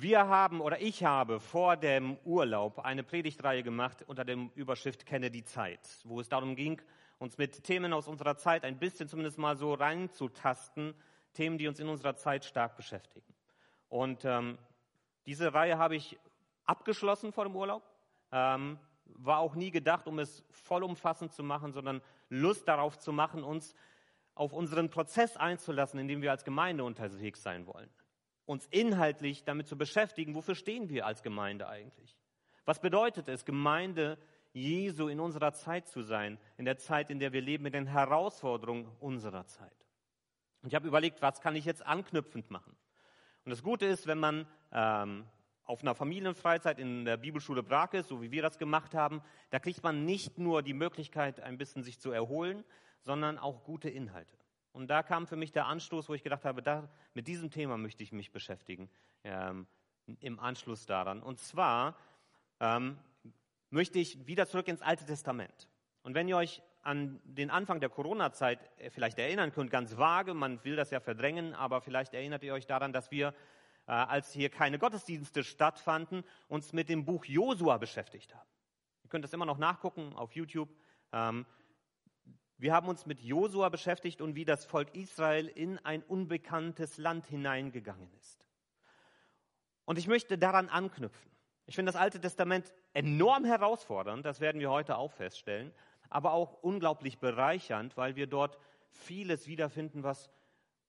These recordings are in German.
wir haben oder ich habe vor dem Urlaub eine Predigtreihe gemacht unter dem Überschrift Kenne die Zeit, wo es darum ging, uns mit Themen aus unserer Zeit ein bisschen zumindest mal so reinzutasten, Themen, die uns in unserer Zeit stark beschäftigen. Und ähm, diese Reihe habe ich abgeschlossen vor dem Urlaub. Ähm, war auch nie gedacht, um es vollumfassend zu machen, sondern Lust darauf zu machen, uns auf unseren Prozess einzulassen, in dem wir als Gemeinde unterwegs sein wollen. Uns inhaltlich damit zu beschäftigen, wofür stehen wir als Gemeinde eigentlich? Was bedeutet es, Gemeinde Jesu in unserer Zeit zu sein, in der Zeit, in der wir leben, mit den Herausforderungen unserer Zeit? Und ich habe überlegt, was kann ich jetzt anknüpfend machen? Und das Gute ist, wenn man ähm, auf einer Familienfreizeit in der Bibelschule Brakes, so wie wir das gemacht haben, da kriegt man nicht nur die Möglichkeit, ein bisschen sich zu erholen, sondern auch gute Inhalte. Und da kam für mich der Anstoß, wo ich gedacht habe, da, mit diesem Thema möchte ich mich beschäftigen, ähm, im Anschluss daran. Und zwar ähm, möchte ich wieder zurück ins Alte Testament. Und wenn ihr euch an den Anfang der Corona-Zeit äh, vielleicht erinnern könnt, ganz vage, man will das ja verdrängen, aber vielleicht erinnert ihr euch daran, dass wir äh, als hier keine Gottesdienste stattfanden, uns mit dem Buch Josua beschäftigt haben. Ihr könnt das immer noch nachgucken auf YouTube. Ähm, wir haben uns mit Josua beschäftigt und wie das Volk Israel in ein unbekanntes Land hineingegangen ist. Und ich möchte daran anknüpfen. Ich finde das Alte Testament enorm herausfordernd, das werden wir heute auch feststellen, aber auch unglaublich bereichernd, weil wir dort vieles wiederfinden, was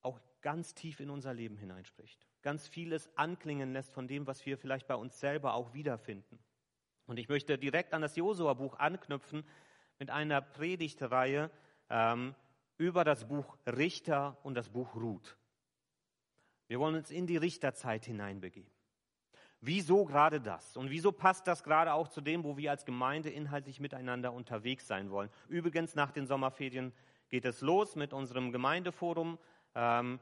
auch ganz tief in unser Leben hineinspricht ganz vieles anklingen lässt von dem, was wir vielleicht bei uns selber auch wiederfinden. Und ich möchte direkt an das Josua-Buch anknüpfen mit einer Predigtreihe ähm, über das Buch Richter und das Buch Ruth. Wir wollen uns in die Richterzeit hineinbegeben. Wieso gerade das? Und wieso passt das gerade auch zu dem, wo wir als Gemeinde inhaltlich miteinander unterwegs sein wollen? Übrigens, nach den Sommerferien geht es los mit unserem Gemeindeforum. Ähm,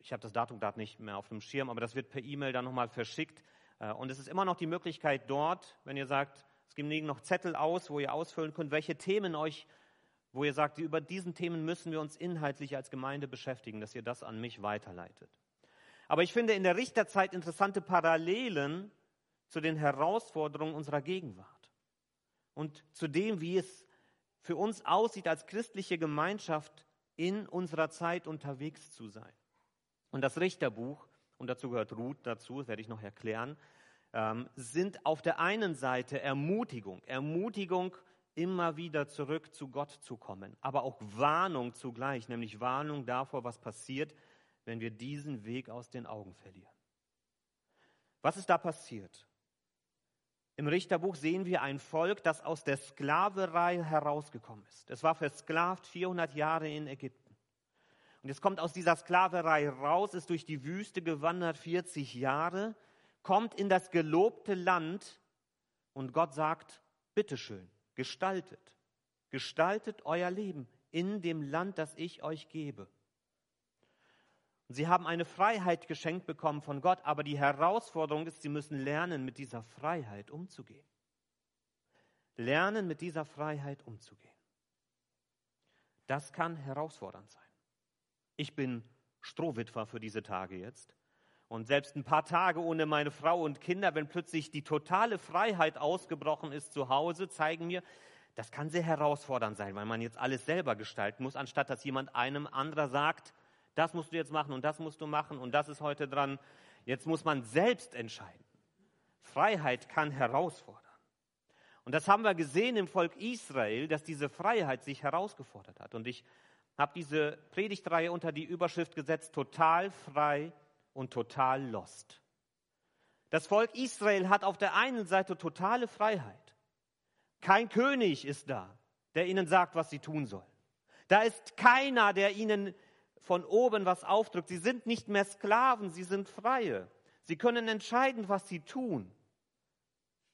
ich habe das Datum gerade nicht mehr auf dem Schirm, aber das wird per E-Mail dann nochmal verschickt. Äh, und es ist immer noch die Möglichkeit dort, wenn ihr sagt, es liegen noch Zettel aus, wo ihr ausfüllen könnt, welche Themen euch, wo ihr sagt, über diesen Themen müssen wir uns inhaltlich als Gemeinde beschäftigen, dass ihr das an mich weiterleitet. Aber ich finde in der Richterzeit interessante Parallelen zu den Herausforderungen unserer Gegenwart und zu dem, wie es für uns aussieht, als christliche Gemeinschaft in unserer Zeit unterwegs zu sein. Und das Richterbuch, und dazu gehört Ruth dazu, das werde ich noch erklären, ähm, sind auf der einen Seite Ermutigung, Ermutigung, immer wieder zurück zu Gott zu kommen, aber auch Warnung zugleich, nämlich Warnung davor, was passiert, wenn wir diesen Weg aus den Augen verlieren. Was ist da passiert? Im Richterbuch sehen wir ein Volk, das aus der Sklaverei herausgekommen ist. Es war versklavt 400 Jahre in Ägypten. Und es kommt aus dieser Sklaverei raus, ist durch die Wüste gewandert 40 Jahre, kommt in das gelobte Land und Gott sagt, bitteschön, gestaltet, gestaltet euer Leben in dem Land, das ich euch gebe. Und sie haben eine Freiheit geschenkt bekommen von Gott, aber die Herausforderung ist, sie müssen lernen, mit dieser Freiheit umzugehen. Lernen, mit dieser Freiheit umzugehen. Das kann herausfordernd sein. Ich bin Strohwitwer für diese Tage jetzt. Und selbst ein paar Tage ohne meine Frau und Kinder, wenn plötzlich die totale Freiheit ausgebrochen ist zu Hause, zeigen mir, das kann sehr herausfordernd sein, weil man jetzt alles selber gestalten muss, anstatt dass jemand einem anderer sagt, das musst du jetzt machen und das musst du machen und das ist heute dran. Jetzt muss man selbst entscheiden. Freiheit kann herausfordern. Und das haben wir gesehen im Volk Israel, dass diese Freiheit sich herausgefordert hat. Und ich habe diese Predigtreihe unter die Überschrift gesetzt, total frei und total lost. Das Volk Israel hat auf der einen Seite totale Freiheit. Kein König ist da, der ihnen sagt, was sie tun sollen. Da ist keiner, der ihnen von oben was aufdrückt. Sie sind nicht mehr Sklaven, sie sind Freie. Sie können entscheiden, was sie tun.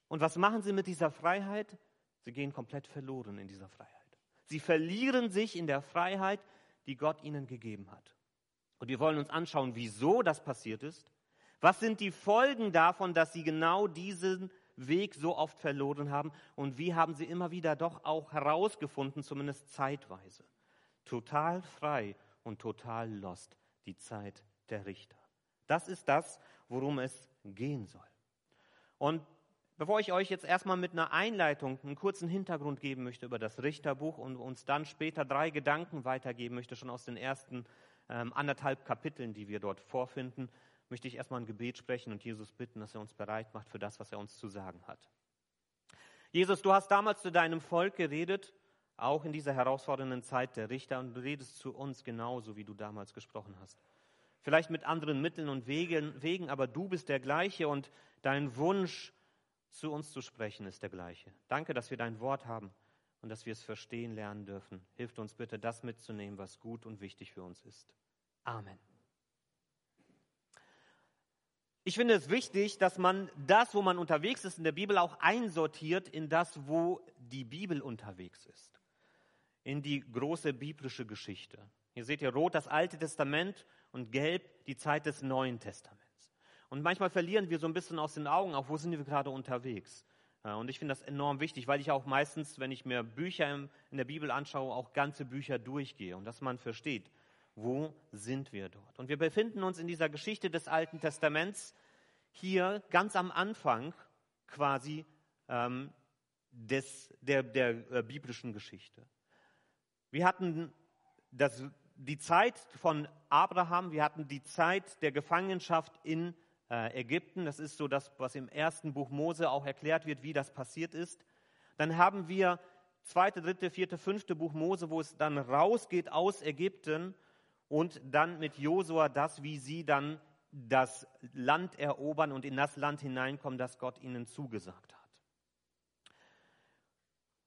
Und was machen sie mit dieser Freiheit? Sie gehen komplett verloren in dieser Freiheit. Sie verlieren sich in der Freiheit, die Gott ihnen gegeben hat. Und wir wollen uns anschauen, wieso das passiert ist. Was sind die Folgen davon, dass sie genau diesen Weg so oft verloren haben? Und wie haben sie immer wieder doch auch herausgefunden, zumindest zeitweise? Total frei und total lost, die Zeit der Richter. Das ist das, worum es gehen soll. Und bevor ich euch jetzt erstmal mit einer Einleitung einen kurzen Hintergrund geben möchte über das Richterbuch und uns dann später drei Gedanken weitergeben möchte, schon aus den ersten ähm, anderthalb Kapiteln, die wir dort vorfinden, möchte ich erstmal ein Gebet sprechen und Jesus bitten, dass er uns bereit macht für das, was er uns zu sagen hat. Jesus, du hast damals zu deinem Volk geredet, auch in dieser herausfordernden Zeit der Richter, und du redest zu uns genauso, wie du damals gesprochen hast. Vielleicht mit anderen Mitteln und Wegen, Wegen, aber du bist der gleiche und dein Wunsch, zu uns zu sprechen, ist der gleiche. Danke, dass wir dein Wort haben und dass wir es verstehen lernen dürfen. Hilft uns bitte, das mitzunehmen, was gut und wichtig für uns ist. Amen. Ich finde es wichtig, dass man das, wo man unterwegs ist in der Bibel, auch einsortiert in das, wo die Bibel unterwegs ist. In die große biblische Geschichte. Hier seht ihr rot das Alte Testament und gelb die Zeit des Neuen Testaments. Und manchmal verlieren wir so ein bisschen aus den Augen, auch wo sind wir gerade unterwegs. Und ich finde das enorm wichtig, weil ich auch meistens, wenn ich mir Bücher in der Bibel anschaue, auch ganze Bücher durchgehe und dass man versteht, wo sind wir dort? Und wir befinden uns in dieser Geschichte des Alten Testaments hier ganz am Anfang quasi ähm, des, der, der äh, biblischen Geschichte. Wir hatten das, die Zeit von Abraham, wir hatten die Zeit der Gefangenschaft in äh, Ägypten. Das ist so das, was im ersten Buch Mose auch erklärt wird, wie das passiert ist. Dann haben wir zweite, dritte, vierte, fünfte Buch Mose, wo es dann rausgeht aus Ägypten und dann mit Josua das, wie sie dann das Land erobern und in das Land hineinkommen, das Gott ihnen zugesagt hat.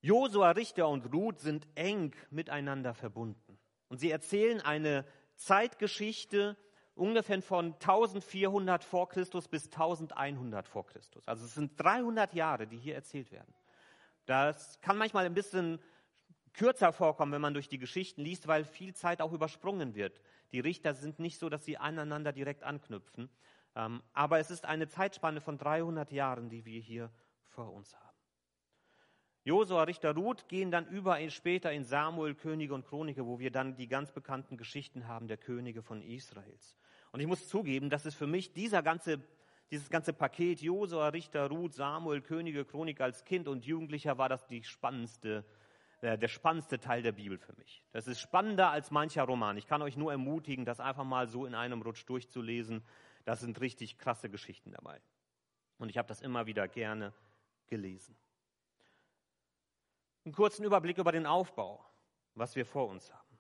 Josua, Richter und Ruth sind eng miteinander verbunden. Und sie erzählen eine Zeitgeschichte ungefähr von 1400 vor Christus bis 1100 vor Christus. Also es sind 300 Jahre, die hier erzählt werden. Das kann manchmal ein bisschen kürzer vorkommen, wenn man durch die Geschichten liest, weil viel Zeit auch übersprungen wird. Die Richter sind nicht so, dass sie aneinander direkt anknüpfen. Ähm, aber es ist eine Zeitspanne von 300 Jahren, die wir hier vor uns haben. Josua, Richter Ruth gehen dann über später in Samuel, Könige und Chronike, wo wir dann die ganz bekannten Geschichten haben der Könige von Israels. Und ich muss zugeben, dass es für mich dieser ganze, dieses ganze Paket Josua, Richter Ruth, Samuel, Könige, Chronik als Kind und Jugendlicher war das die spannendste äh, der spannendste Teil der Bibel für mich. Das ist spannender als mancher Roman. Ich kann euch nur ermutigen, das einfach mal so in einem Rutsch durchzulesen. Das sind richtig krasse Geschichten dabei. Und ich habe das immer wieder gerne gelesen. Einen kurzen Überblick über den Aufbau, was wir vor uns haben.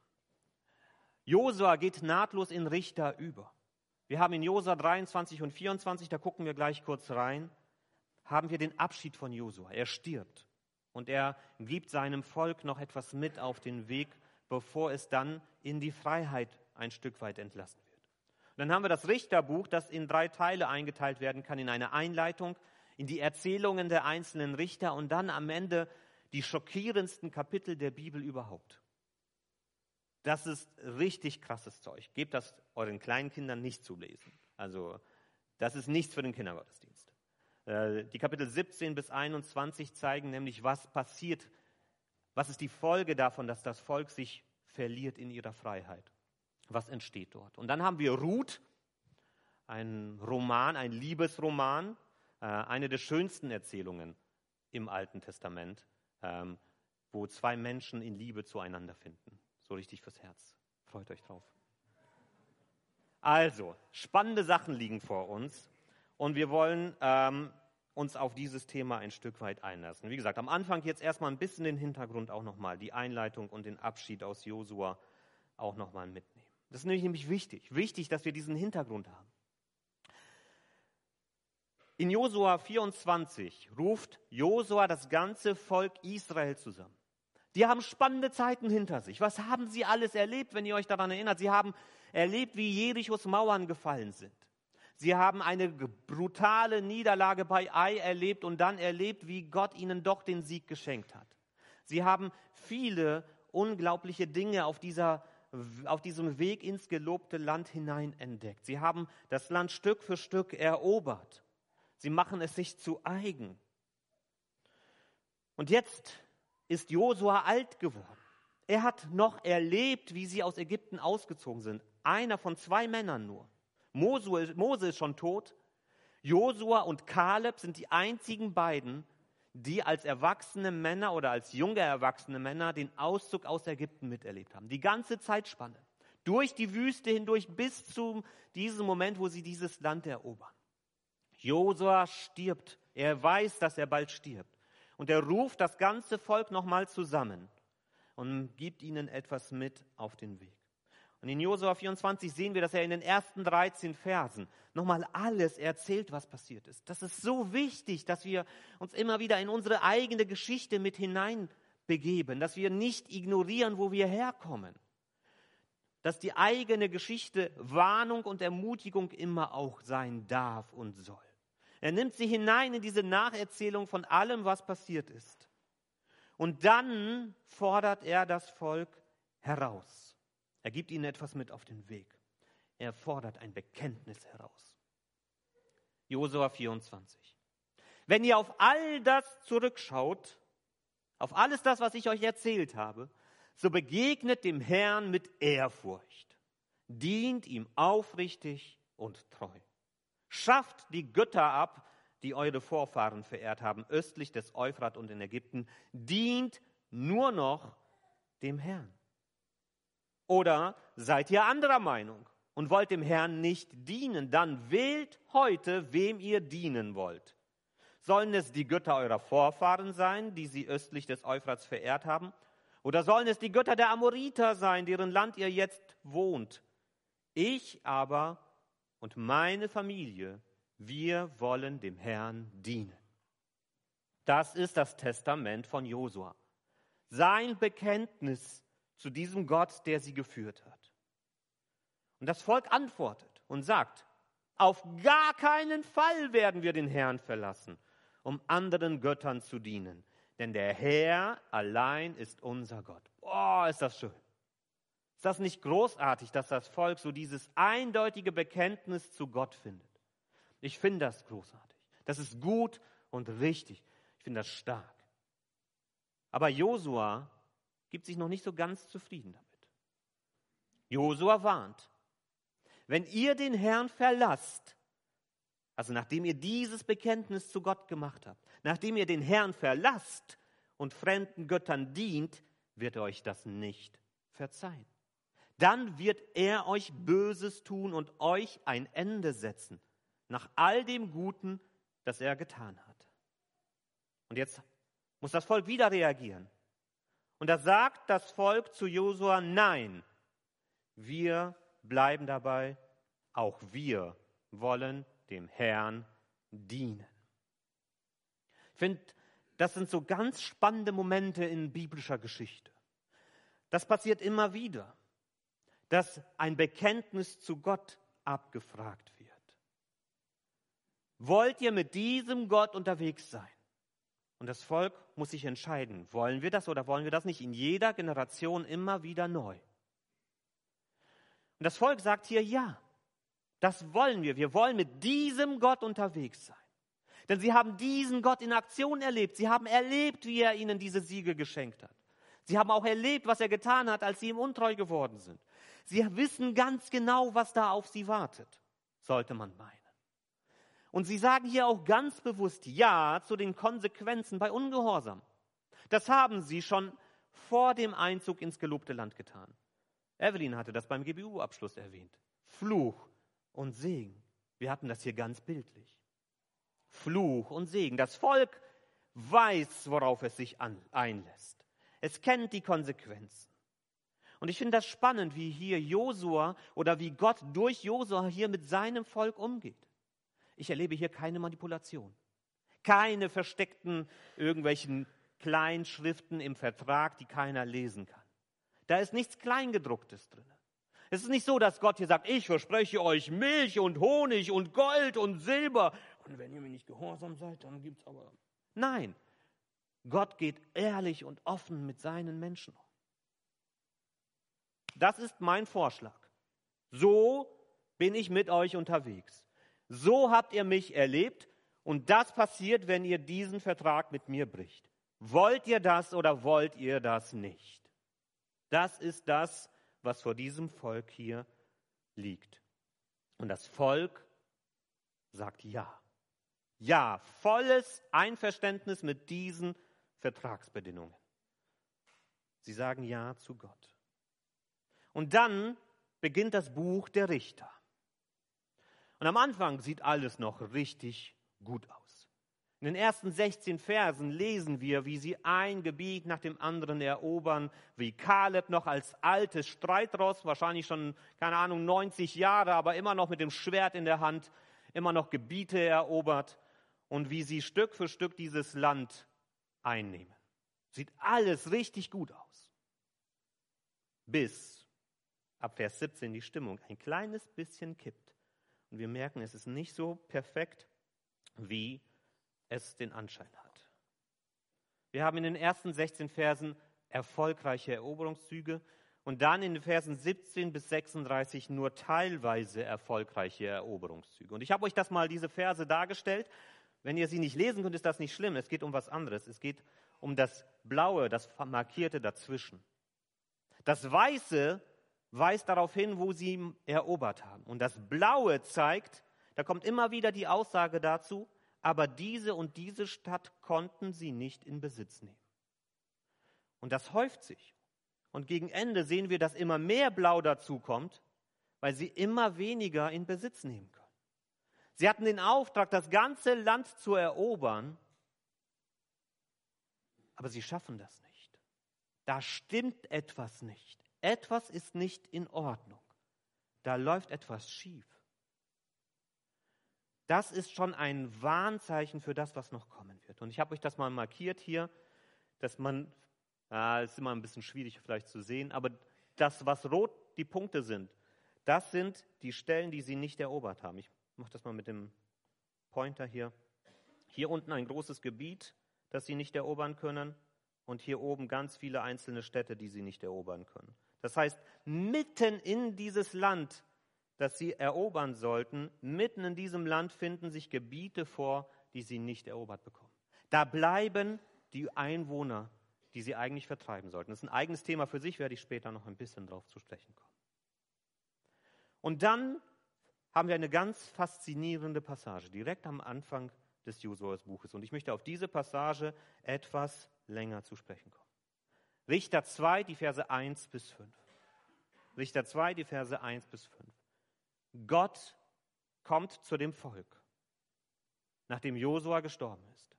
Josua geht nahtlos in Richter über. Wir haben in Josua 23 und 24, da gucken wir gleich kurz rein, haben wir den Abschied von Josua. Er stirbt und er gibt seinem Volk noch etwas mit auf den Weg, bevor es dann in die Freiheit ein Stück weit entlassen wird. Und dann haben wir das Richterbuch, das in drei Teile eingeteilt werden kann, in eine Einleitung, in die Erzählungen der einzelnen Richter und dann am Ende die schockierendsten Kapitel der Bibel überhaupt. Das ist richtig krasses Zeug. Gebt das euren kleinen Kindern nicht zu lesen. Also, das ist nichts für den Kindergottesdienst. Äh, die Kapitel 17 bis 21 zeigen nämlich, was passiert, was ist die Folge davon, dass das Volk sich verliert in ihrer Freiheit. Was entsteht dort? Und dann haben wir Ruth, ein Roman, ein Liebesroman, äh, eine der schönsten Erzählungen im Alten Testament, ähm, wo zwei Menschen in Liebe zueinander finden. So richtig fürs Herz. Freut euch drauf. Also, spannende Sachen liegen vor uns. Und wir wollen ähm, uns auf dieses Thema ein Stück weit einlassen. Wie gesagt, am Anfang jetzt erstmal ein bisschen den Hintergrund auch nochmal, die Einleitung und den Abschied aus Josua auch nochmal mitnehmen. Das ist nämlich wichtig. Wichtig, dass wir diesen Hintergrund haben. In Josua 24 ruft Josua das ganze Volk Israel zusammen. Die haben spannende Zeiten hinter sich. Was haben sie alles erlebt, wenn ihr euch daran erinnert? Sie haben erlebt, wie Jerichos Mauern gefallen sind. Sie haben eine brutale Niederlage bei Ai erlebt und dann erlebt, wie Gott ihnen doch den Sieg geschenkt hat. Sie haben viele unglaubliche Dinge auf, dieser, auf diesem Weg ins gelobte Land hinein entdeckt. Sie haben das Land Stück für Stück erobert. Sie machen es sich zu eigen. Und jetzt ist Josua alt geworden. Er hat noch erlebt, wie sie aus Ägypten ausgezogen sind. Einer von zwei Männern nur. Mose ist schon tot. Josua und Kaleb sind die einzigen beiden, die als erwachsene Männer oder als junge erwachsene Männer den Auszug aus Ägypten miterlebt haben. Die ganze Zeitspanne. Durch die Wüste hindurch bis zu diesem Moment, wo sie dieses Land erobern. Josua stirbt. Er weiß, dass er bald stirbt. Und er ruft das ganze Volk nochmal zusammen und gibt ihnen etwas mit auf den Weg. Und in Josua 24 sehen wir, dass er in den ersten 13 Versen nochmal alles erzählt, was passiert ist. Das ist so wichtig, dass wir uns immer wieder in unsere eigene Geschichte mit hineinbegeben, dass wir nicht ignorieren, wo wir herkommen. Dass die eigene Geschichte Warnung und Ermutigung immer auch sein darf und soll. Er nimmt sie hinein in diese Nacherzählung von allem, was passiert ist. Und dann fordert er das Volk heraus. Er gibt ihnen etwas mit auf den Weg. Er fordert ein Bekenntnis heraus. Josua 24. Wenn ihr auf all das zurückschaut, auf alles das, was ich euch erzählt habe, so begegnet dem Herrn mit Ehrfurcht, dient ihm aufrichtig und treu. Schafft die Götter ab, die eure Vorfahren verehrt haben, östlich des Euphrat und in Ägypten, dient nur noch dem Herrn. Oder seid ihr anderer Meinung und wollt dem Herrn nicht dienen? Dann wählt heute, wem ihr dienen wollt. Sollen es die Götter eurer Vorfahren sein, die sie östlich des Euphrats verehrt haben? Oder sollen es die Götter der Amoriter sein, deren Land ihr jetzt wohnt? Ich aber und meine Familie, wir wollen dem Herrn dienen. Das ist das Testament von Josua. Sein Bekenntnis zu diesem Gott, der sie geführt hat. Und das Volk antwortet und sagt, auf gar keinen Fall werden wir den Herrn verlassen, um anderen Göttern zu dienen. Denn der Herr allein ist unser Gott. Oh, ist das schön. Ist das nicht großartig, dass das Volk so dieses eindeutige Bekenntnis zu Gott findet? Ich finde das großartig. Das ist gut und richtig. Ich finde das stark. Aber Josua gibt sich noch nicht so ganz zufrieden damit. Josua warnt, wenn ihr den Herrn verlasst, also nachdem ihr dieses Bekenntnis zu Gott gemacht habt, nachdem ihr den Herrn verlasst und fremden Göttern dient, wird euch das nicht verzeihen. Dann wird er euch Böses tun und euch ein Ende setzen, nach all dem Guten, das er getan hat. Und jetzt muss das Volk wieder reagieren. Und da sagt das Volk zu Josua, nein, wir bleiben dabei, auch wir wollen dem Herrn dienen. Ich finde, das sind so ganz spannende Momente in biblischer Geschichte. Das passiert immer wieder, dass ein Bekenntnis zu Gott abgefragt wird. Wollt ihr mit diesem Gott unterwegs sein? Und das Volk muss sich entscheiden, wollen wir das oder wollen wir das nicht, in jeder Generation immer wieder neu. Und das Volk sagt hier, ja, das wollen wir. Wir wollen mit diesem Gott unterwegs sein. Denn sie haben diesen Gott in Aktion erlebt. Sie haben erlebt, wie er ihnen diese Siege geschenkt hat. Sie haben auch erlebt, was er getan hat, als sie ihm untreu geworden sind. Sie wissen ganz genau, was da auf sie wartet, sollte man meinen. Und sie sagen hier auch ganz bewusst Ja zu den Konsequenzen bei Ungehorsam. Das haben sie schon vor dem Einzug ins gelobte Land getan. Evelyn hatte das beim GBU-Abschluss erwähnt. Fluch und Segen. Wir hatten das hier ganz bildlich. Fluch und Segen. Das Volk weiß, worauf es sich einlässt. Es kennt die Konsequenzen. Und ich finde das spannend, wie hier Josua oder wie Gott durch Josua hier mit seinem Volk umgeht. Ich erlebe hier keine Manipulation. Keine versteckten irgendwelchen Kleinschriften im Vertrag, die keiner lesen kann. Da ist nichts Kleingedrucktes drin. Es ist nicht so, dass Gott hier sagt, ich verspreche euch Milch und Honig und Gold und Silber. Und wenn ihr mir nicht gehorsam seid, dann gibt es aber. Nein, Gott geht ehrlich und offen mit seinen Menschen um. Das ist mein Vorschlag. So bin ich mit euch unterwegs. So habt ihr mich erlebt und das passiert, wenn ihr diesen Vertrag mit mir bricht. Wollt ihr das oder wollt ihr das nicht? Das ist das, was vor diesem Volk hier liegt. Und das Volk sagt ja. Ja, volles Einverständnis mit diesen Vertragsbedingungen. Sie sagen Ja zu Gott. Und dann beginnt das Buch der Richter. Und am Anfang sieht alles noch richtig gut aus. In den ersten 16 Versen lesen wir, wie sie ein Gebiet nach dem anderen erobern, wie Kaleb noch als altes Streitross, wahrscheinlich schon, keine Ahnung, 90 Jahre, aber immer noch mit dem Schwert in der Hand, immer noch Gebiete erobert und wie sie Stück für Stück dieses Land einnehmen. Sieht alles richtig gut aus. Bis ab Vers 17 die Stimmung ein kleines bisschen kippt. Und wir merken, es ist nicht so perfekt, wie es den Anschein hat. Wir haben in den ersten 16 Versen erfolgreiche Eroberungszüge und dann in den Versen 17 bis 36 nur teilweise erfolgreiche Eroberungszüge. Und ich habe euch das mal, diese Verse dargestellt. Wenn ihr sie nicht lesen könnt, ist das nicht schlimm. Es geht um was anderes. Es geht um das Blaue, das Markierte dazwischen. Das Weiße weist darauf hin, wo sie erobert haben. Und das Blaue zeigt, da kommt immer wieder die Aussage dazu, aber diese und diese Stadt konnten sie nicht in Besitz nehmen. Und das häuft sich. Und gegen Ende sehen wir, dass immer mehr Blau dazukommt, weil sie immer weniger in Besitz nehmen können. Sie hatten den Auftrag, das ganze Land zu erobern, aber sie schaffen das nicht. Da stimmt etwas nicht. Etwas ist nicht in Ordnung. Da läuft etwas schief. Das ist schon ein Warnzeichen für das, was noch kommen wird. Und ich habe euch das mal markiert hier, dass man, ah, ist immer ein bisschen schwierig vielleicht zu sehen, aber das, was rot die Punkte sind, das sind die Stellen, die sie nicht erobert haben. Ich mache das mal mit dem Pointer hier. Hier unten ein großes Gebiet, das sie nicht erobern können und hier oben ganz viele einzelne Städte, die sie nicht erobern können. Das heißt, mitten in dieses Land, das sie erobern sollten, mitten in diesem Land finden sich Gebiete vor, die sie nicht erobert bekommen. Da bleiben die Einwohner, die sie eigentlich vertreiben sollten. Das ist ein eigenes Thema für sich, werde ich später noch ein bisschen drauf zu sprechen kommen. Und dann haben wir eine ganz faszinierende Passage direkt am Anfang des Josuas Buches. Und ich möchte auf diese Passage etwas länger zu sprechen kommen. Richter 2, die Verse 1 bis 5. Richter 2, die Verse 1 bis 5. Gott kommt zu dem Volk, nachdem Josua gestorben ist,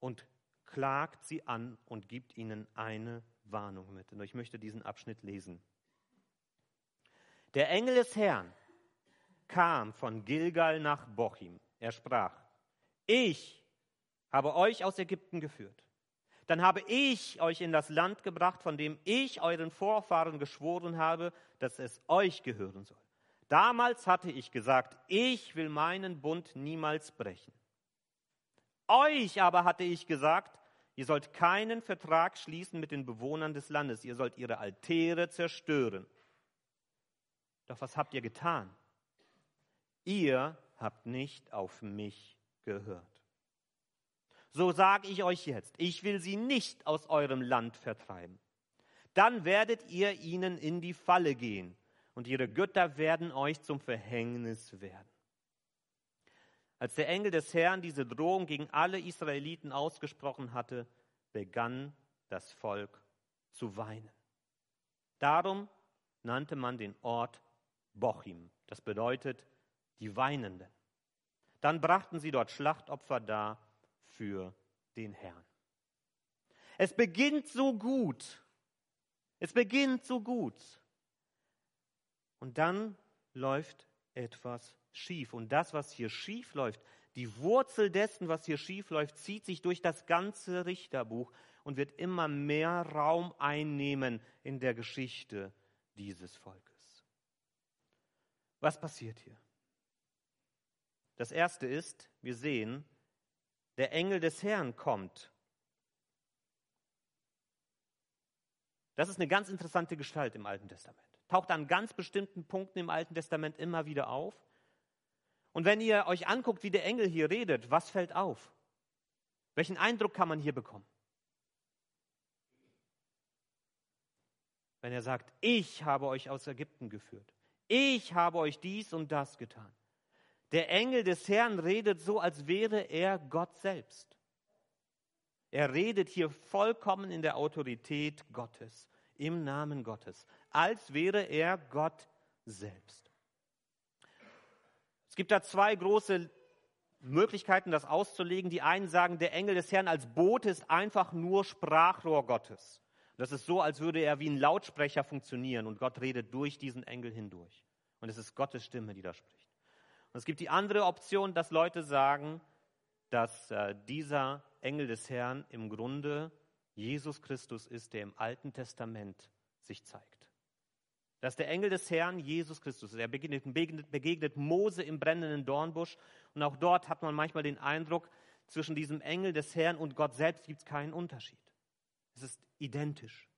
und klagt sie an und gibt ihnen eine Warnung mit. Und ich möchte diesen Abschnitt lesen. Der Engel des Herrn kam von Gilgal nach Bochim. Er sprach, ich habe euch aus Ägypten geführt dann habe ich euch in das Land gebracht, von dem ich euren Vorfahren geschworen habe, dass es euch gehören soll. Damals hatte ich gesagt, ich will meinen Bund niemals brechen. Euch aber hatte ich gesagt, ihr sollt keinen Vertrag schließen mit den Bewohnern des Landes, ihr sollt ihre Altäre zerstören. Doch was habt ihr getan? Ihr habt nicht auf mich gehört. So sage ich euch jetzt, ich will sie nicht aus eurem Land vertreiben. Dann werdet ihr ihnen in die Falle gehen und ihre Götter werden euch zum Verhängnis werden. Als der Engel des Herrn diese Drohung gegen alle Israeliten ausgesprochen hatte, begann das Volk zu weinen. Darum nannte man den Ort Bochim, das bedeutet die Weinenden. Dann brachten sie dort Schlachtopfer dar für den Herrn. Es beginnt so gut. Es beginnt so gut. Und dann läuft etwas schief. Und das, was hier schief läuft, die Wurzel dessen, was hier schief läuft, zieht sich durch das ganze Richterbuch und wird immer mehr Raum einnehmen in der Geschichte dieses Volkes. Was passiert hier? Das erste ist, wir sehen, der Engel des Herrn kommt. Das ist eine ganz interessante Gestalt im Alten Testament. Taucht an ganz bestimmten Punkten im Alten Testament immer wieder auf. Und wenn ihr euch anguckt, wie der Engel hier redet, was fällt auf? Welchen Eindruck kann man hier bekommen? Wenn er sagt, ich habe euch aus Ägypten geführt. Ich habe euch dies und das getan. Der Engel des Herrn redet so, als wäre er Gott selbst. Er redet hier vollkommen in der Autorität Gottes, im Namen Gottes, als wäre er Gott selbst. Es gibt da zwei große Möglichkeiten, das auszulegen. Die einen sagen, der Engel des Herrn als Bote ist einfach nur Sprachrohr Gottes. Das ist so, als würde er wie ein Lautsprecher funktionieren und Gott redet durch diesen Engel hindurch. Und es ist Gottes Stimme, die da spricht. Es gibt die andere Option, dass Leute sagen, dass äh, dieser Engel des Herrn im Grunde Jesus Christus ist, der im Alten Testament sich zeigt. Dass der Engel des Herrn Jesus Christus ist. Er begegnet, begegnet, begegnet Mose im brennenden Dornbusch. Und auch dort hat man manchmal den Eindruck, zwischen diesem Engel des Herrn und Gott selbst gibt es keinen Unterschied. Es ist identisch.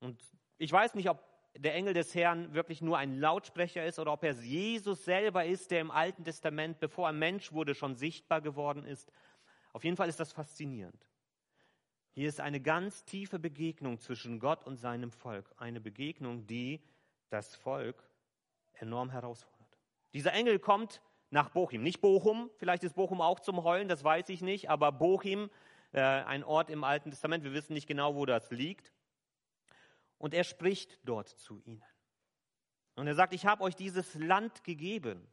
Und ich weiß nicht, ob der Engel des Herrn wirklich nur ein Lautsprecher ist oder ob er Jesus selber ist, der im Alten Testament, bevor er Mensch wurde, schon sichtbar geworden ist. Auf jeden Fall ist das faszinierend. Hier ist eine ganz tiefe Begegnung zwischen Gott und seinem Volk. Eine Begegnung, die das Volk enorm herausfordert. Dieser Engel kommt nach Bochum. Nicht Bochum, vielleicht ist Bochum auch zum Heulen, das weiß ich nicht, aber Bochum, äh, ein Ort im Alten Testament, wir wissen nicht genau, wo das liegt. Und er spricht dort zu ihnen. Und er sagt, ich habe euch dieses Land gegeben.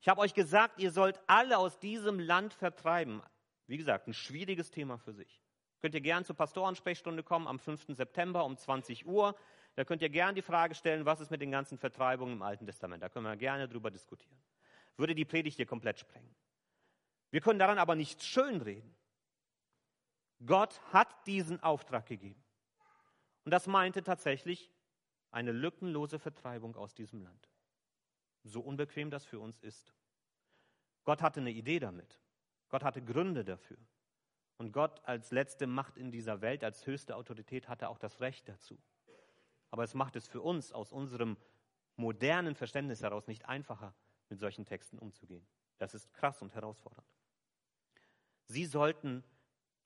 Ich habe euch gesagt, ihr sollt alle aus diesem Land vertreiben. Wie gesagt, ein schwieriges Thema für sich. Könnt ihr gern zur Pastorensprechstunde kommen am 5. September um 20 Uhr. Da könnt ihr gern die Frage stellen, was ist mit den ganzen Vertreibungen im Alten Testament. Da können wir gerne drüber diskutieren. Würde die Predigt hier komplett sprengen. Wir können daran aber nicht schönreden. Gott hat diesen Auftrag gegeben. Und das meinte tatsächlich eine lückenlose Vertreibung aus diesem Land. So unbequem das für uns ist. Gott hatte eine Idee damit. Gott hatte Gründe dafür. Und Gott als letzte Macht in dieser Welt, als höchste Autorität, hatte auch das Recht dazu. Aber es macht es für uns aus unserem modernen Verständnis heraus nicht einfacher, mit solchen Texten umzugehen. Das ist krass und herausfordernd. Sie sollten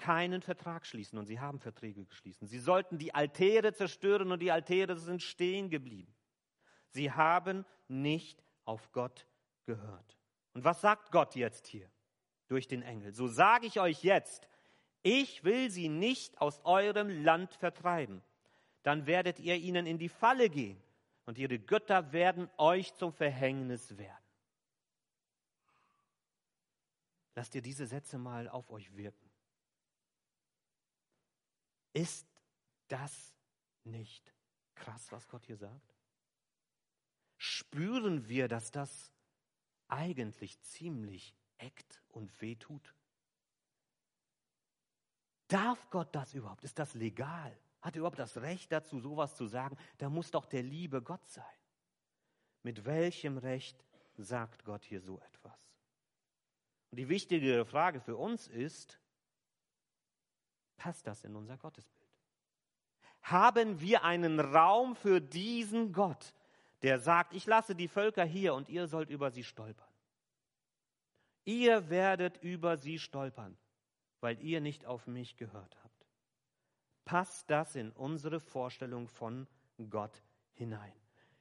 keinen Vertrag schließen und sie haben Verträge geschlossen. Sie sollten die Altäre zerstören und die Altäre sind stehen geblieben. Sie haben nicht auf Gott gehört. Und was sagt Gott jetzt hier durch den Engel? So sage ich euch jetzt, ich will sie nicht aus eurem Land vertreiben. Dann werdet ihr ihnen in die Falle gehen und ihre Götter werden euch zum Verhängnis werden. Lasst ihr diese Sätze mal auf euch wirken. Ist das nicht krass, was Gott hier sagt? Spüren wir, dass das eigentlich ziemlich eckt und wehtut? Darf Gott das überhaupt? Ist das legal? Hat er überhaupt das Recht dazu, sowas zu sagen? Da muss doch der liebe Gott sein. Mit welchem Recht sagt Gott hier so etwas? Und die wichtige Frage für uns ist, Passt das in unser Gottesbild? Haben wir einen Raum für diesen Gott, der sagt, ich lasse die Völker hier und ihr sollt über sie stolpern? Ihr werdet über sie stolpern, weil ihr nicht auf mich gehört habt. Passt das in unsere Vorstellung von Gott hinein?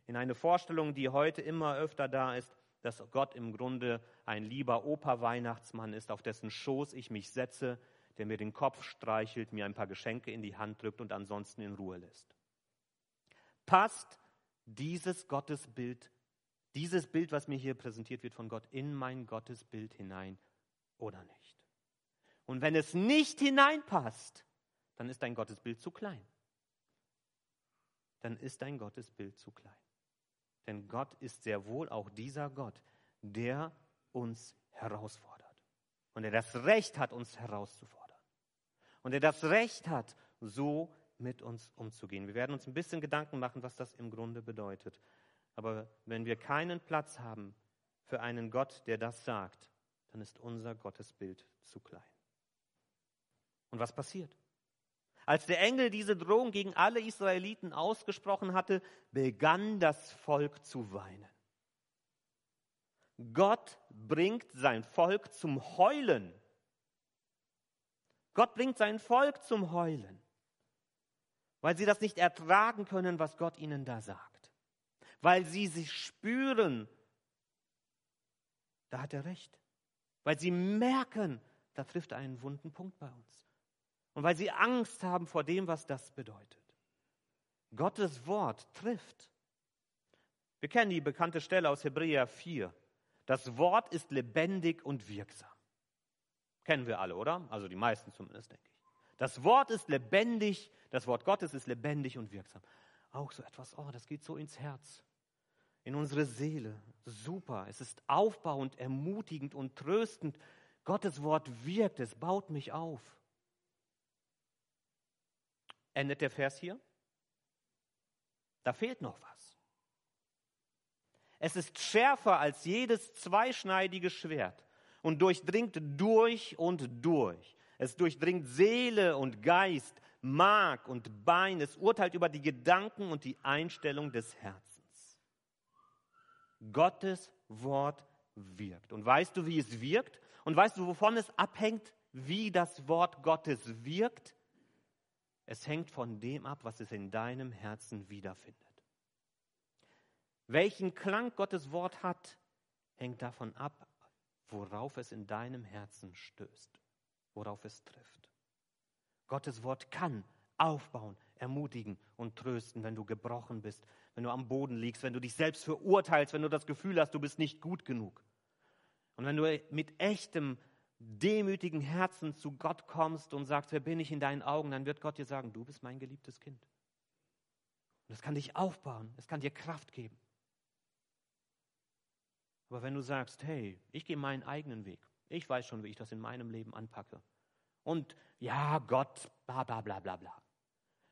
In eine Vorstellung, die heute immer öfter da ist, dass Gott im Grunde ein lieber Opa-Weihnachtsmann ist, auf dessen Schoß ich mich setze, der mir den Kopf streichelt, mir ein paar Geschenke in die Hand drückt und ansonsten in Ruhe lässt. Passt dieses Gottesbild, dieses Bild, was mir hier präsentiert wird von Gott, in mein Gottesbild hinein oder nicht? Und wenn es nicht hineinpasst, dann ist dein Gottesbild zu klein. Dann ist dein Gottesbild zu klein. Denn Gott ist sehr wohl auch dieser Gott, der uns herausfordert und der das Recht hat, uns herauszufordern und der das Recht hat, so mit uns umzugehen. Wir werden uns ein bisschen Gedanken machen, was das im Grunde bedeutet. Aber wenn wir keinen Platz haben für einen Gott, der das sagt, dann ist unser Gottesbild zu klein. Und was passiert? Als der Engel diese Drohung gegen alle Israeliten ausgesprochen hatte, begann das Volk zu weinen. Gott bringt sein Volk zum Heulen. Gott bringt sein Volk zum Heulen, weil sie das nicht ertragen können, was Gott ihnen da sagt. Weil sie sich spüren, Da hat er recht. Weil sie merken, da trifft er einen wunden Punkt bei uns. Und weil sie Angst haben vor dem, was das bedeutet. Gottes Wort trifft. Wir kennen die bekannte Stelle aus Hebräer 4. Das Wort ist lebendig und wirksam. Kennen wir alle, oder? Also die meisten zumindest, denke ich. Das Wort ist lebendig, das Wort Gottes ist lebendig und wirksam. Auch so etwas, oh, das geht so ins Herz, in unsere Seele. Super, es ist aufbauend, ermutigend und tröstend. Gottes Wort wirkt, es baut mich auf. Endet der Vers hier? Da fehlt noch was. Es ist schärfer als jedes zweischneidige Schwert und durchdringt durch und durch. Es durchdringt Seele und Geist, Mark und Bein. Es urteilt über die Gedanken und die Einstellung des Herzens. Gottes Wort wirkt. Und weißt du, wie es wirkt? Und weißt du, wovon es abhängt, wie das Wort Gottes wirkt? Es hängt von dem ab, was es in deinem Herzen wiederfindet. Welchen Klang Gottes Wort hat, hängt davon ab, worauf es in deinem Herzen stößt, worauf es trifft. Gottes Wort kann aufbauen, ermutigen und trösten, wenn du gebrochen bist, wenn du am Boden liegst, wenn du dich selbst verurteilst, wenn du das Gefühl hast, du bist nicht gut genug. Und wenn du mit echtem, demütigen Herzen zu Gott kommst und sagst, wer bin ich in deinen Augen, dann wird Gott dir sagen, du bist mein geliebtes Kind. Und das kann dich aufbauen, es kann dir Kraft geben. Aber wenn du sagst, hey, ich gehe meinen eigenen Weg, ich weiß schon, wie ich das in meinem Leben anpacke. Und ja, Gott, bla bla bla bla bla.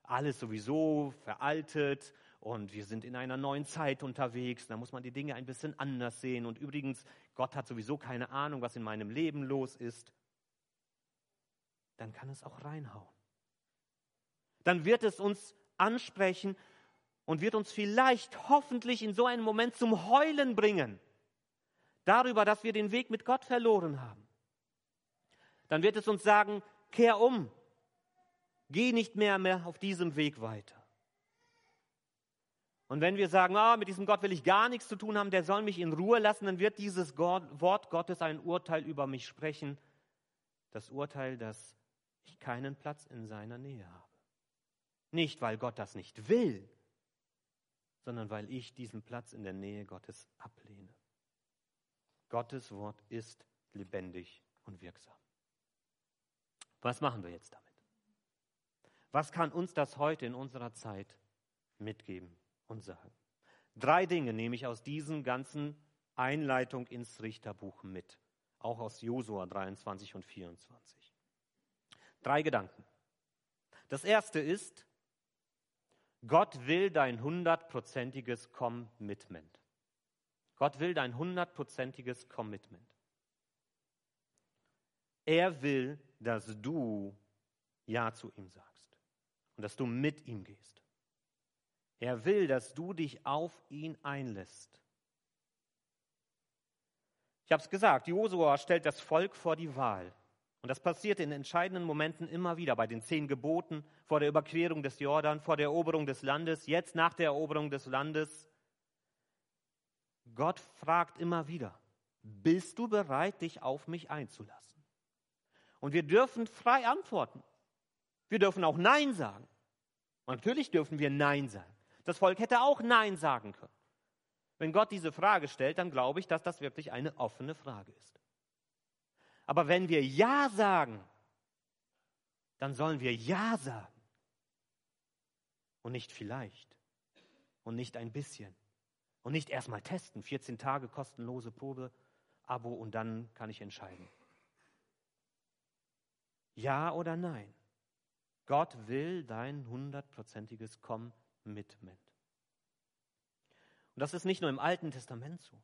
Alles sowieso veraltet und wir sind in einer neuen Zeit unterwegs. Da muss man die Dinge ein bisschen anders sehen. Und übrigens, Gott hat sowieso keine Ahnung, was in meinem Leben los ist. Dann kann es auch reinhauen. Dann wird es uns ansprechen und wird uns vielleicht hoffentlich in so einen Moment zum Heulen bringen darüber, dass wir den Weg mit Gott verloren haben. Dann wird es uns sagen, kehr um, geh nicht mehr, mehr auf diesem Weg weiter. Und wenn wir sagen, ah, mit diesem Gott will ich gar nichts zu tun haben, der soll mich in Ruhe lassen, dann wird dieses Wort Gottes ein Urteil über mich sprechen. Das Urteil, dass ich keinen Platz in seiner Nähe habe. Nicht, weil Gott das nicht will, sondern weil ich diesen Platz in der Nähe Gottes ablehne. Gottes Wort ist lebendig und wirksam. Was machen wir jetzt damit? Was kann uns das heute in unserer Zeit mitgeben und sagen? Drei Dinge nehme ich aus diesen ganzen Einleitung ins Richterbuch mit, auch aus Josua 23 und 24. Drei Gedanken. Das erste ist, Gott will dein hundertprozentiges Commitment. Gott will dein hundertprozentiges Commitment. Er will, dass du Ja zu ihm sagst und dass du mit ihm gehst. Er will, dass du dich auf ihn einlässt. Ich habe es gesagt, Josua stellt das Volk vor die Wahl. Und das passiert in entscheidenden Momenten immer wieder, bei den zehn Geboten, vor der Überquerung des Jordan, vor der Eroberung des Landes, jetzt nach der Eroberung des Landes. Gott fragt immer wieder, bist du bereit, dich auf mich einzulassen? Und wir dürfen frei antworten. Wir dürfen auch Nein sagen. Und natürlich dürfen wir Nein sagen. Das Volk hätte auch Nein sagen können. Wenn Gott diese Frage stellt, dann glaube ich, dass das wirklich eine offene Frage ist. Aber wenn wir Ja sagen, dann sollen wir Ja sagen. Und nicht vielleicht. Und nicht ein bisschen. Und nicht erstmal testen, 14 Tage kostenlose Probe, Abo und dann kann ich entscheiden. Ja oder nein? Gott will dein hundertprozentiges Commitment. Und das ist nicht nur im Alten Testament so.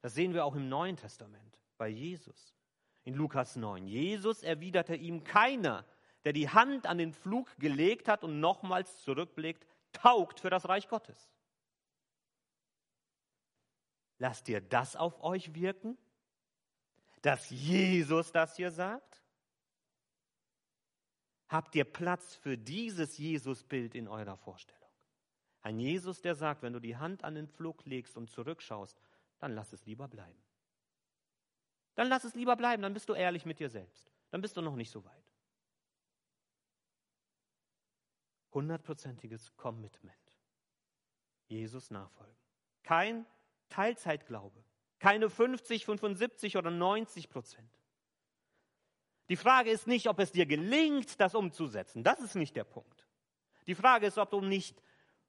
Das sehen wir auch im Neuen Testament bei Jesus. In Lukas 9. Jesus erwiderte ihm keiner, der die Hand an den Flug gelegt hat und nochmals zurückblickt, taugt für das Reich Gottes. Lasst ihr das auf euch wirken? Dass Jesus das hier sagt? Habt ihr Platz für dieses Jesusbild in eurer Vorstellung? Ein Jesus, der sagt, wenn du die Hand an den Flug legst und zurückschaust, dann lass es lieber bleiben. Dann lass es lieber bleiben, dann bist du ehrlich mit dir selbst. Dann bist du noch nicht so weit. Hundertprozentiges Commitment. Jesus nachfolgen. Kein Teilzeitglaube. Keine 50, 75 oder 90 Prozent. Die Frage ist nicht, ob es dir gelingt, das umzusetzen. Das ist nicht der Punkt. Die Frage ist, ob du nicht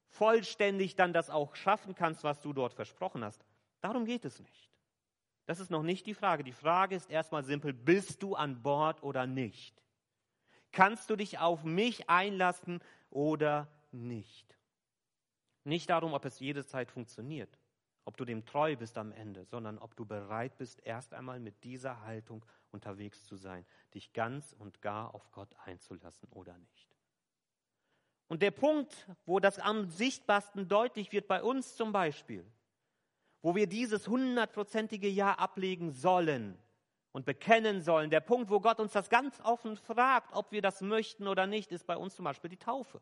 vollständig dann das auch schaffen kannst, was du dort versprochen hast. Darum geht es nicht. Das ist noch nicht die Frage. Die Frage ist erstmal simpel, bist du an Bord oder nicht? Kannst du dich auf mich einlassen oder nicht? Nicht darum, ob es jede Zeit funktioniert, ob du dem treu bist am Ende, sondern ob du bereit bist, erst einmal mit dieser Haltung unterwegs zu sein, dich ganz und gar auf Gott einzulassen oder nicht. Und der Punkt, wo das am sichtbarsten deutlich wird, bei uns zum Beispiel, wo wir dieses hundertprozentige Ja ablegen sollen und bekennen sollen, der Punkt, wo Gott uns das ganz offen fragt, ob wir das möchten oder nicht, ist bei uns zum Beispiel die Taufe.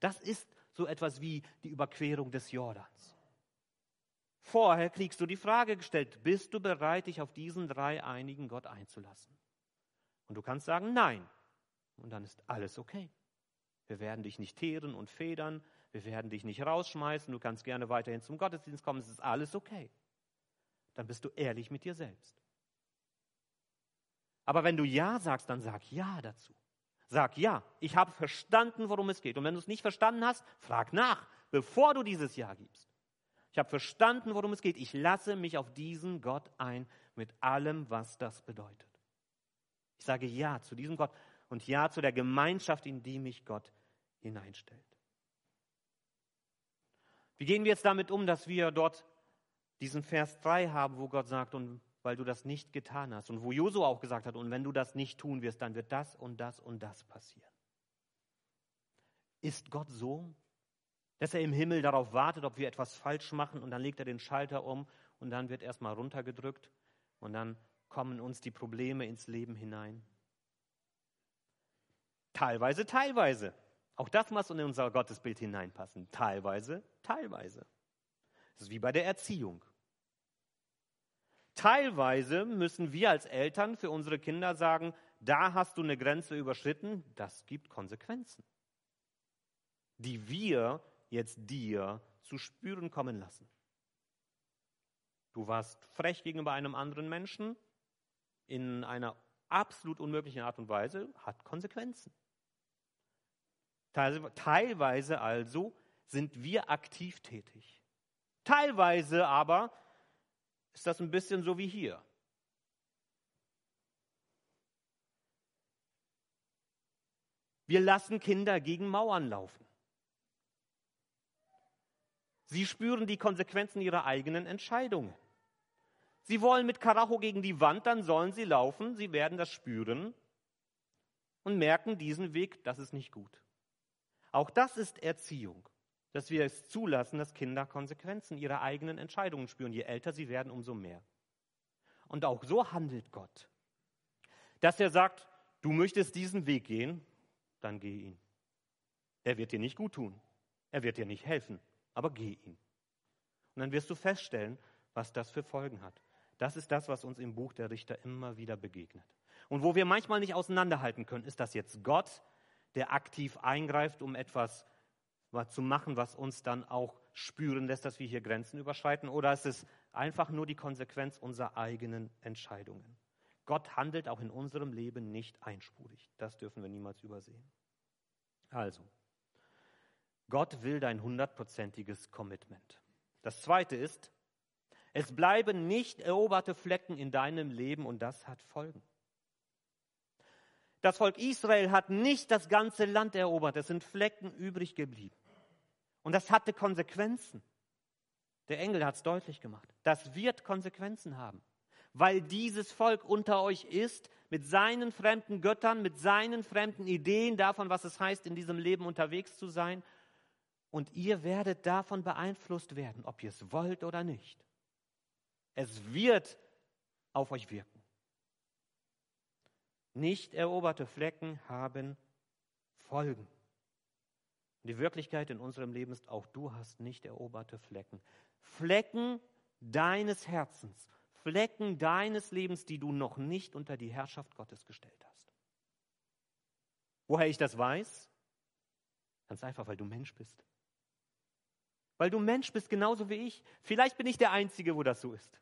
Das ist so etwas wie die Überquerung des Jordans. Vorher kriegst du die Frage gestellt, bist du bereit, dich auf diesen dreieinigen Gott einzulassen? Und du kannst sagen, nein. Und dann ist alles okay. Wir werden dich nicht teeren und federn, wir werden dich nicht rausschmeißen, du kannst gerne weiterhin zum Gottesdienst kommen, es ist alles okay. Dann bist du ehrlich mit dir selbst. Aber wenn du Ja sagst, dann sag Ja dazu. Sag Ja, ich habe verstanden, worum es geht. Und wenn du es nicht verstanden hast, frag nach, bevor du dieses Ja gibst. Ich habe verstanden, worum es geht. Ich lasse mich auf diesen Gott ein mit allem, was das bedeutet. Ich sage Ja zu diesem Gott und Ja zu der Gemeinschaft, in die mich Gott hineinstellt. Wie gehen wir jetzt damit um, dass wir dort diesen Vers 3 haben, wo Gott sagt, und weil du das nicht getan hast, und wo Josua auch gesagt hat, und wenn du das nicht tun wirst, dann wird das und das und das passieren. Ist Gott so, dass er im Himmel darauf wartet, ob wir etwas falsch machen, und dann legt er den Schalter um, und dann wird erstmal runtergedrückt, und dann kommen uns die Probleme ins Leben hinein? Teilweise, teilweise. Auch das muss in unser Gottesbild hineinpassen. Teilweise, teilweise. Das ist wie bei der Erziehung. Teilweise müssen wir als Eltern für unsere Kinder sagen, da hast du eine Grenze überschritten, das gibt Konsequenzen, die wir jetzt dir zu spüren kommen lassen. Du warst frech gegenüber einem anderen Menschen in einer absolut unmöglichen Art und Weise, hat Konsequenzen. Teilweise also sind wir aktiv tätig. Teilweise aber ist das ein bisschen so wie hier. Wir lassen Kinder gegen Mauern laufen. Sie spüren die Konsequenzen ihrer eigenen Entscheidungen. Sie wollen mit Karacho gegen die Wand, dann sollen sie laufen, sie werden das spüren und merken diesen Weg, das ist nicht gut. Auch das ist Erziehung, dass wir es zulassen, dass Kinder Konsequenzen ihrer eigenen Entscheidungen spüren. Je älter sie werden, umso mehr. Und auch so handelt Gott. Dass er sagt, du möchtest diesen Weg gehen, dann geh ihn. Er wird dir nicht gut tun. Er wird dir nicht helfen, aber geh ihn. Und dann wirst du feststellen, was das für Folgen hat. Das ist das, was uns im Buch der Richter immer wieder begegnet. Und wo wir manchmal nicht auseinanderhalten können, ist das jetzt Gott, der aktiv eingreift, um etwas zu machen, was uns dann auch spüren lässt, dass wir hier Grenzen überschreiten? Oder ist es einfach nur die Konsequenz unserer eigenen Entscheidungen? Gott handelt auch in unserem Leben nicht einspurig. Das dürfen wir niemals übersehen. Also, Gott will dein hundertprozentiges Commitment. Das zweite ist, es bleiben nicht eroberte Flecken in deinem Leben und das hat Folgen. Das Volk Israel hat nicht das ganze Land erobert, es sind Flecken übrig geblieben. Und das hatte Konsequenzen. Der Engel hat es deutlich gemacht. Das wird Konsequenzen haben, weil dieses Volk unter euch ist, mit seinen fremden Göttern, mit seinen fremden Ideen davon, was es heißt, in diesem Leben unterwegs zu sein. Und ihr werdet davon beeinflusst werden, ob ihr es wollt oder nicht. Es wird auf euch wirken. Nicht eroberte Flecken haben Folgen. Die Wirklichkeit in unserem Leben ist, auch du hast nicht eroberte Flecken. Flecken deines Herzens, Flecken deines Lebens, die du noch nicht unter die Herrschaft Gottes gestellt hast. Woher ich das weiß? Ganz einfach, weil du Mensch bist. Weil du Mensch bist, genauso wie ich. Vielleicht bin ich der Einzige, wo das so ist.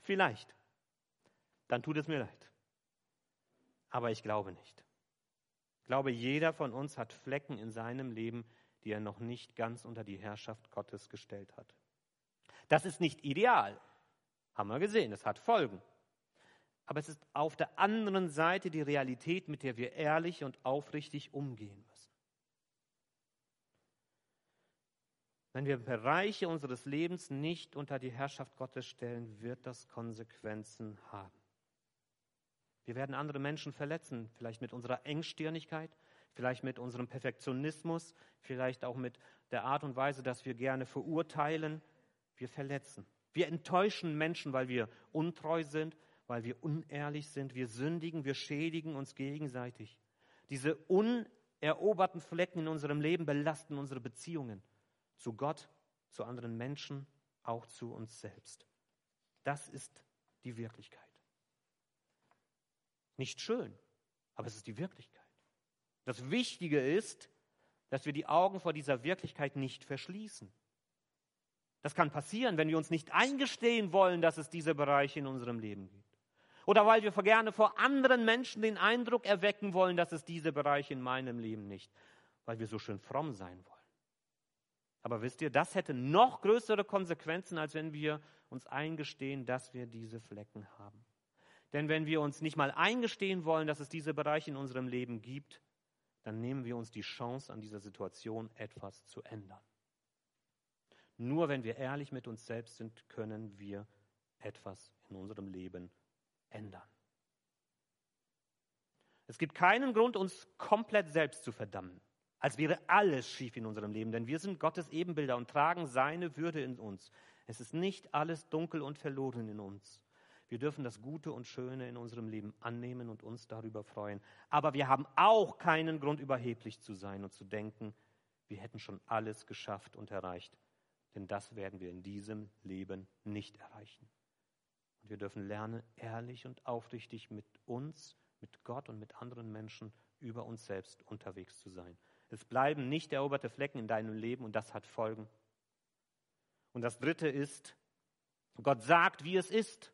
Vielleicht. Dann tut es mir leid. Aber ich glaube nicht. Ich glaube, jeder von uns hat Flecken in seinem Leben, die er noch nicht ganz unter die Herrschaft Gottes gestellt hat. Das ist nicht ideal. Haben wir gesehen, es hat Folgen. Aber es ist auf der anderen Seite die Realität, mit der wir ehrlich und aufrichtig umgehen müssen. Wenn wir Bereiche unseres Lebens nicht unter die Herrschaft Gottes stellen, wird das Konsequenzen haben. Wir werden andere Menschen verletzen, vielleicht mit unserer Engstirnigkeit, vielleicht mit unserem Perfektionismus, vielleicht auch mit der Art und Weise, dass wir gerne verurteilen. Wir verletzen. Wir enttäuschen Menschen, weil wir untreu sind, weil wir unehrlich sind. Wir sündigen, wir schädigen uns gegenseitig. Diese uneroberten Flecken in unserem Leben belasten unsere Beziehungen zu Gott, zu anderen Menschen, auch zu uns selbst. Das ist die Wirklichkeit. Nicht schön, aber es ist die Wirklichkeit. Das Wichtige ist, dass wir die Augen vor dieser Wirklichkeit nicht verschließen. Das kann passieren, wenn wir uns nicht eingestehen wollen, dass es diese Bereiche in unserem Leben gibt. Oder weil wir gerne vor anderen Menschen den Eindruck erwecken wollen, dass es diese Bereiche in meinem Leben nicht, weil wir so schön fromm sein wollen. Aber wisst ihr, das hätte noch größere Konsequenzen, als wenn wir uns eingestehen, dass wir diese Flecken haben. Denn wenn wir uns nicht mal eingestehen wollen, dass es diese Bereiche in unserem Leben gibt, dann nehmen wir uns die Chance, an dieser Situation etwas zu ändern. Nur wenn wir ehrlich mit uns selbst sind, können wir etwas in unserem Leben ändern. Es gibt keinen Grund, uns komplett selbst zu verdammen, als wäre alles schief in unserem Leben, denn wir sind Gottes Ebenbilder und tragen seine Würde in uns. Es ist nicht alles dunkel und verloren in uns. Wir dürfen das Gute und Schöne in unserem Leben annehmen und uns darüber freuen. Aber wir haben auch keinen Grund, überheblich zu sein und zu denken, wir hätten schon alles geschafft und erreicht, denn das werden wir in diesem Leben nicht erreichen. Und wir dürfen lernen, ehrlich und aufrichtig mit uns, mit Gott und mit anderen Menschen über uns selbst unterwegs zu sein. Es bleiben nicht eroberte Flecken in deinem Leben und das hat Folgen. Und das Dritte ist, Gott sagt, wie es ist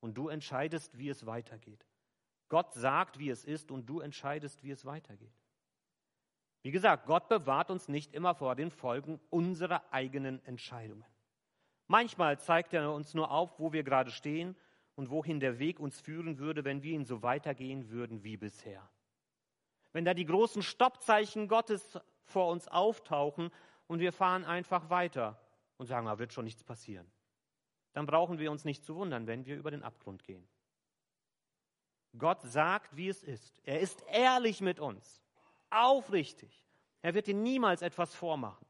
und du entscheidest, wie es weitergeht. Gott sagt, wie es ist und du entscheidest, wie es weitergeht. Wie gesagt, Gott bewahrt uns nicht immer vor den Folgen unserer eigenen Entscheidungen. Manchmal zeigt er uns nur auf, wo wir gerade stehen und wohin der Weg uns führen würde, wenn wir ihn so weitergehen würden wie bisher. Wenn da die großen Stoppzeichen Gottes vor uns auftauchen und wir fahren einfach weiter und sagen, da wird schon nichts passieren, dann brauchen wir uns nicht zu wundern, wenn wir über den Abgrund gehen. Gott sagt, wie es ist. Er ist ehrlich mit uns aufrichtig. Er wird dir niemals etwas vormachen.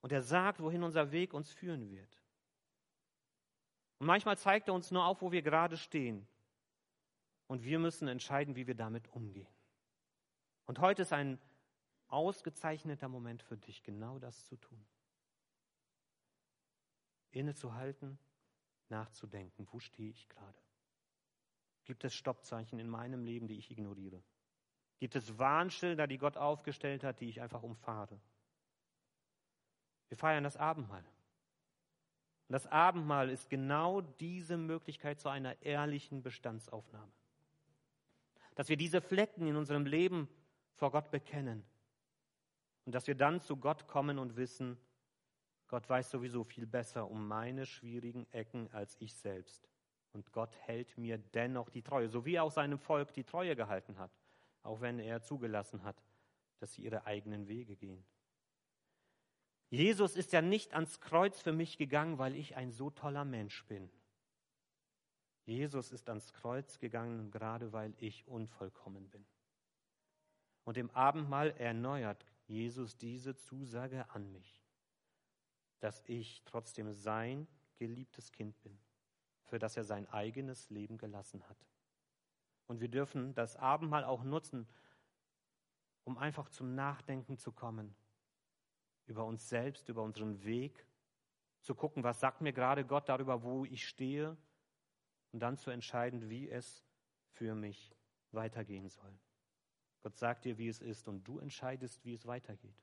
Und er sagt, wohin unser Weg uns führen wird. Und manchmal zeigt er uns nur auf, wo wir gerade stehen. Und wir müssen entscheiden, wie wir damit umgehen. Und heute ist ein ausgezeichneter Moment für dich, genau das zu tun. Innezuhalten, nachzudenken, wo stehe ich gerade? Gibt es Stoppzeichen in meinem Leben, die ich ignoriere? Gibt es Warnschilder, die Gott aufgestellt hat, die ich einfach umfahre? Wir feiern das Abendmahl. Und das Abendmahl ist genau diese Möglichkeit zu einer ehrlichen Bestandsaufnahme. Dass wir diese Flecken in unserem Leben vor Gott bekennen. Und dass wir dann zu Gott kommen und wissen, Gott weiß sowieso viel besser um meine schwierigen Ecken als ich selbst. Und Gott hält mir dennoch die Treue, so wie er auch seinem Volk die Treue gehalten hat auch wenn er zugelassen hat, dass sie ihre eigenen Wege gehen. Jesus ist ja nicht ans Kreuz für mich gegangen, weil ich ein so toller Mensch bin. Jesus ist ans Kreuz gegangen, gerade weil ich unvollkommen bin. Und im Abendmahl erneuert Jesus diese Zusage an mich, dass ich trotzdem sein geliebtes Kind bin, für das er sein eigenes Leben gelassen hat. Und wir dürfen das Abendmahl auch nutzen, um einfach zum Nachdenken zu kommen über uns selbst, über unseren Weg zu gucken, was sagt mir gerade Gott darüber, wo ich stehe und dann zu entscheiden, wie es für mich weitergehen soll. Gott sagt dir, wie es ist und du entscheidest, wie es weitergeht.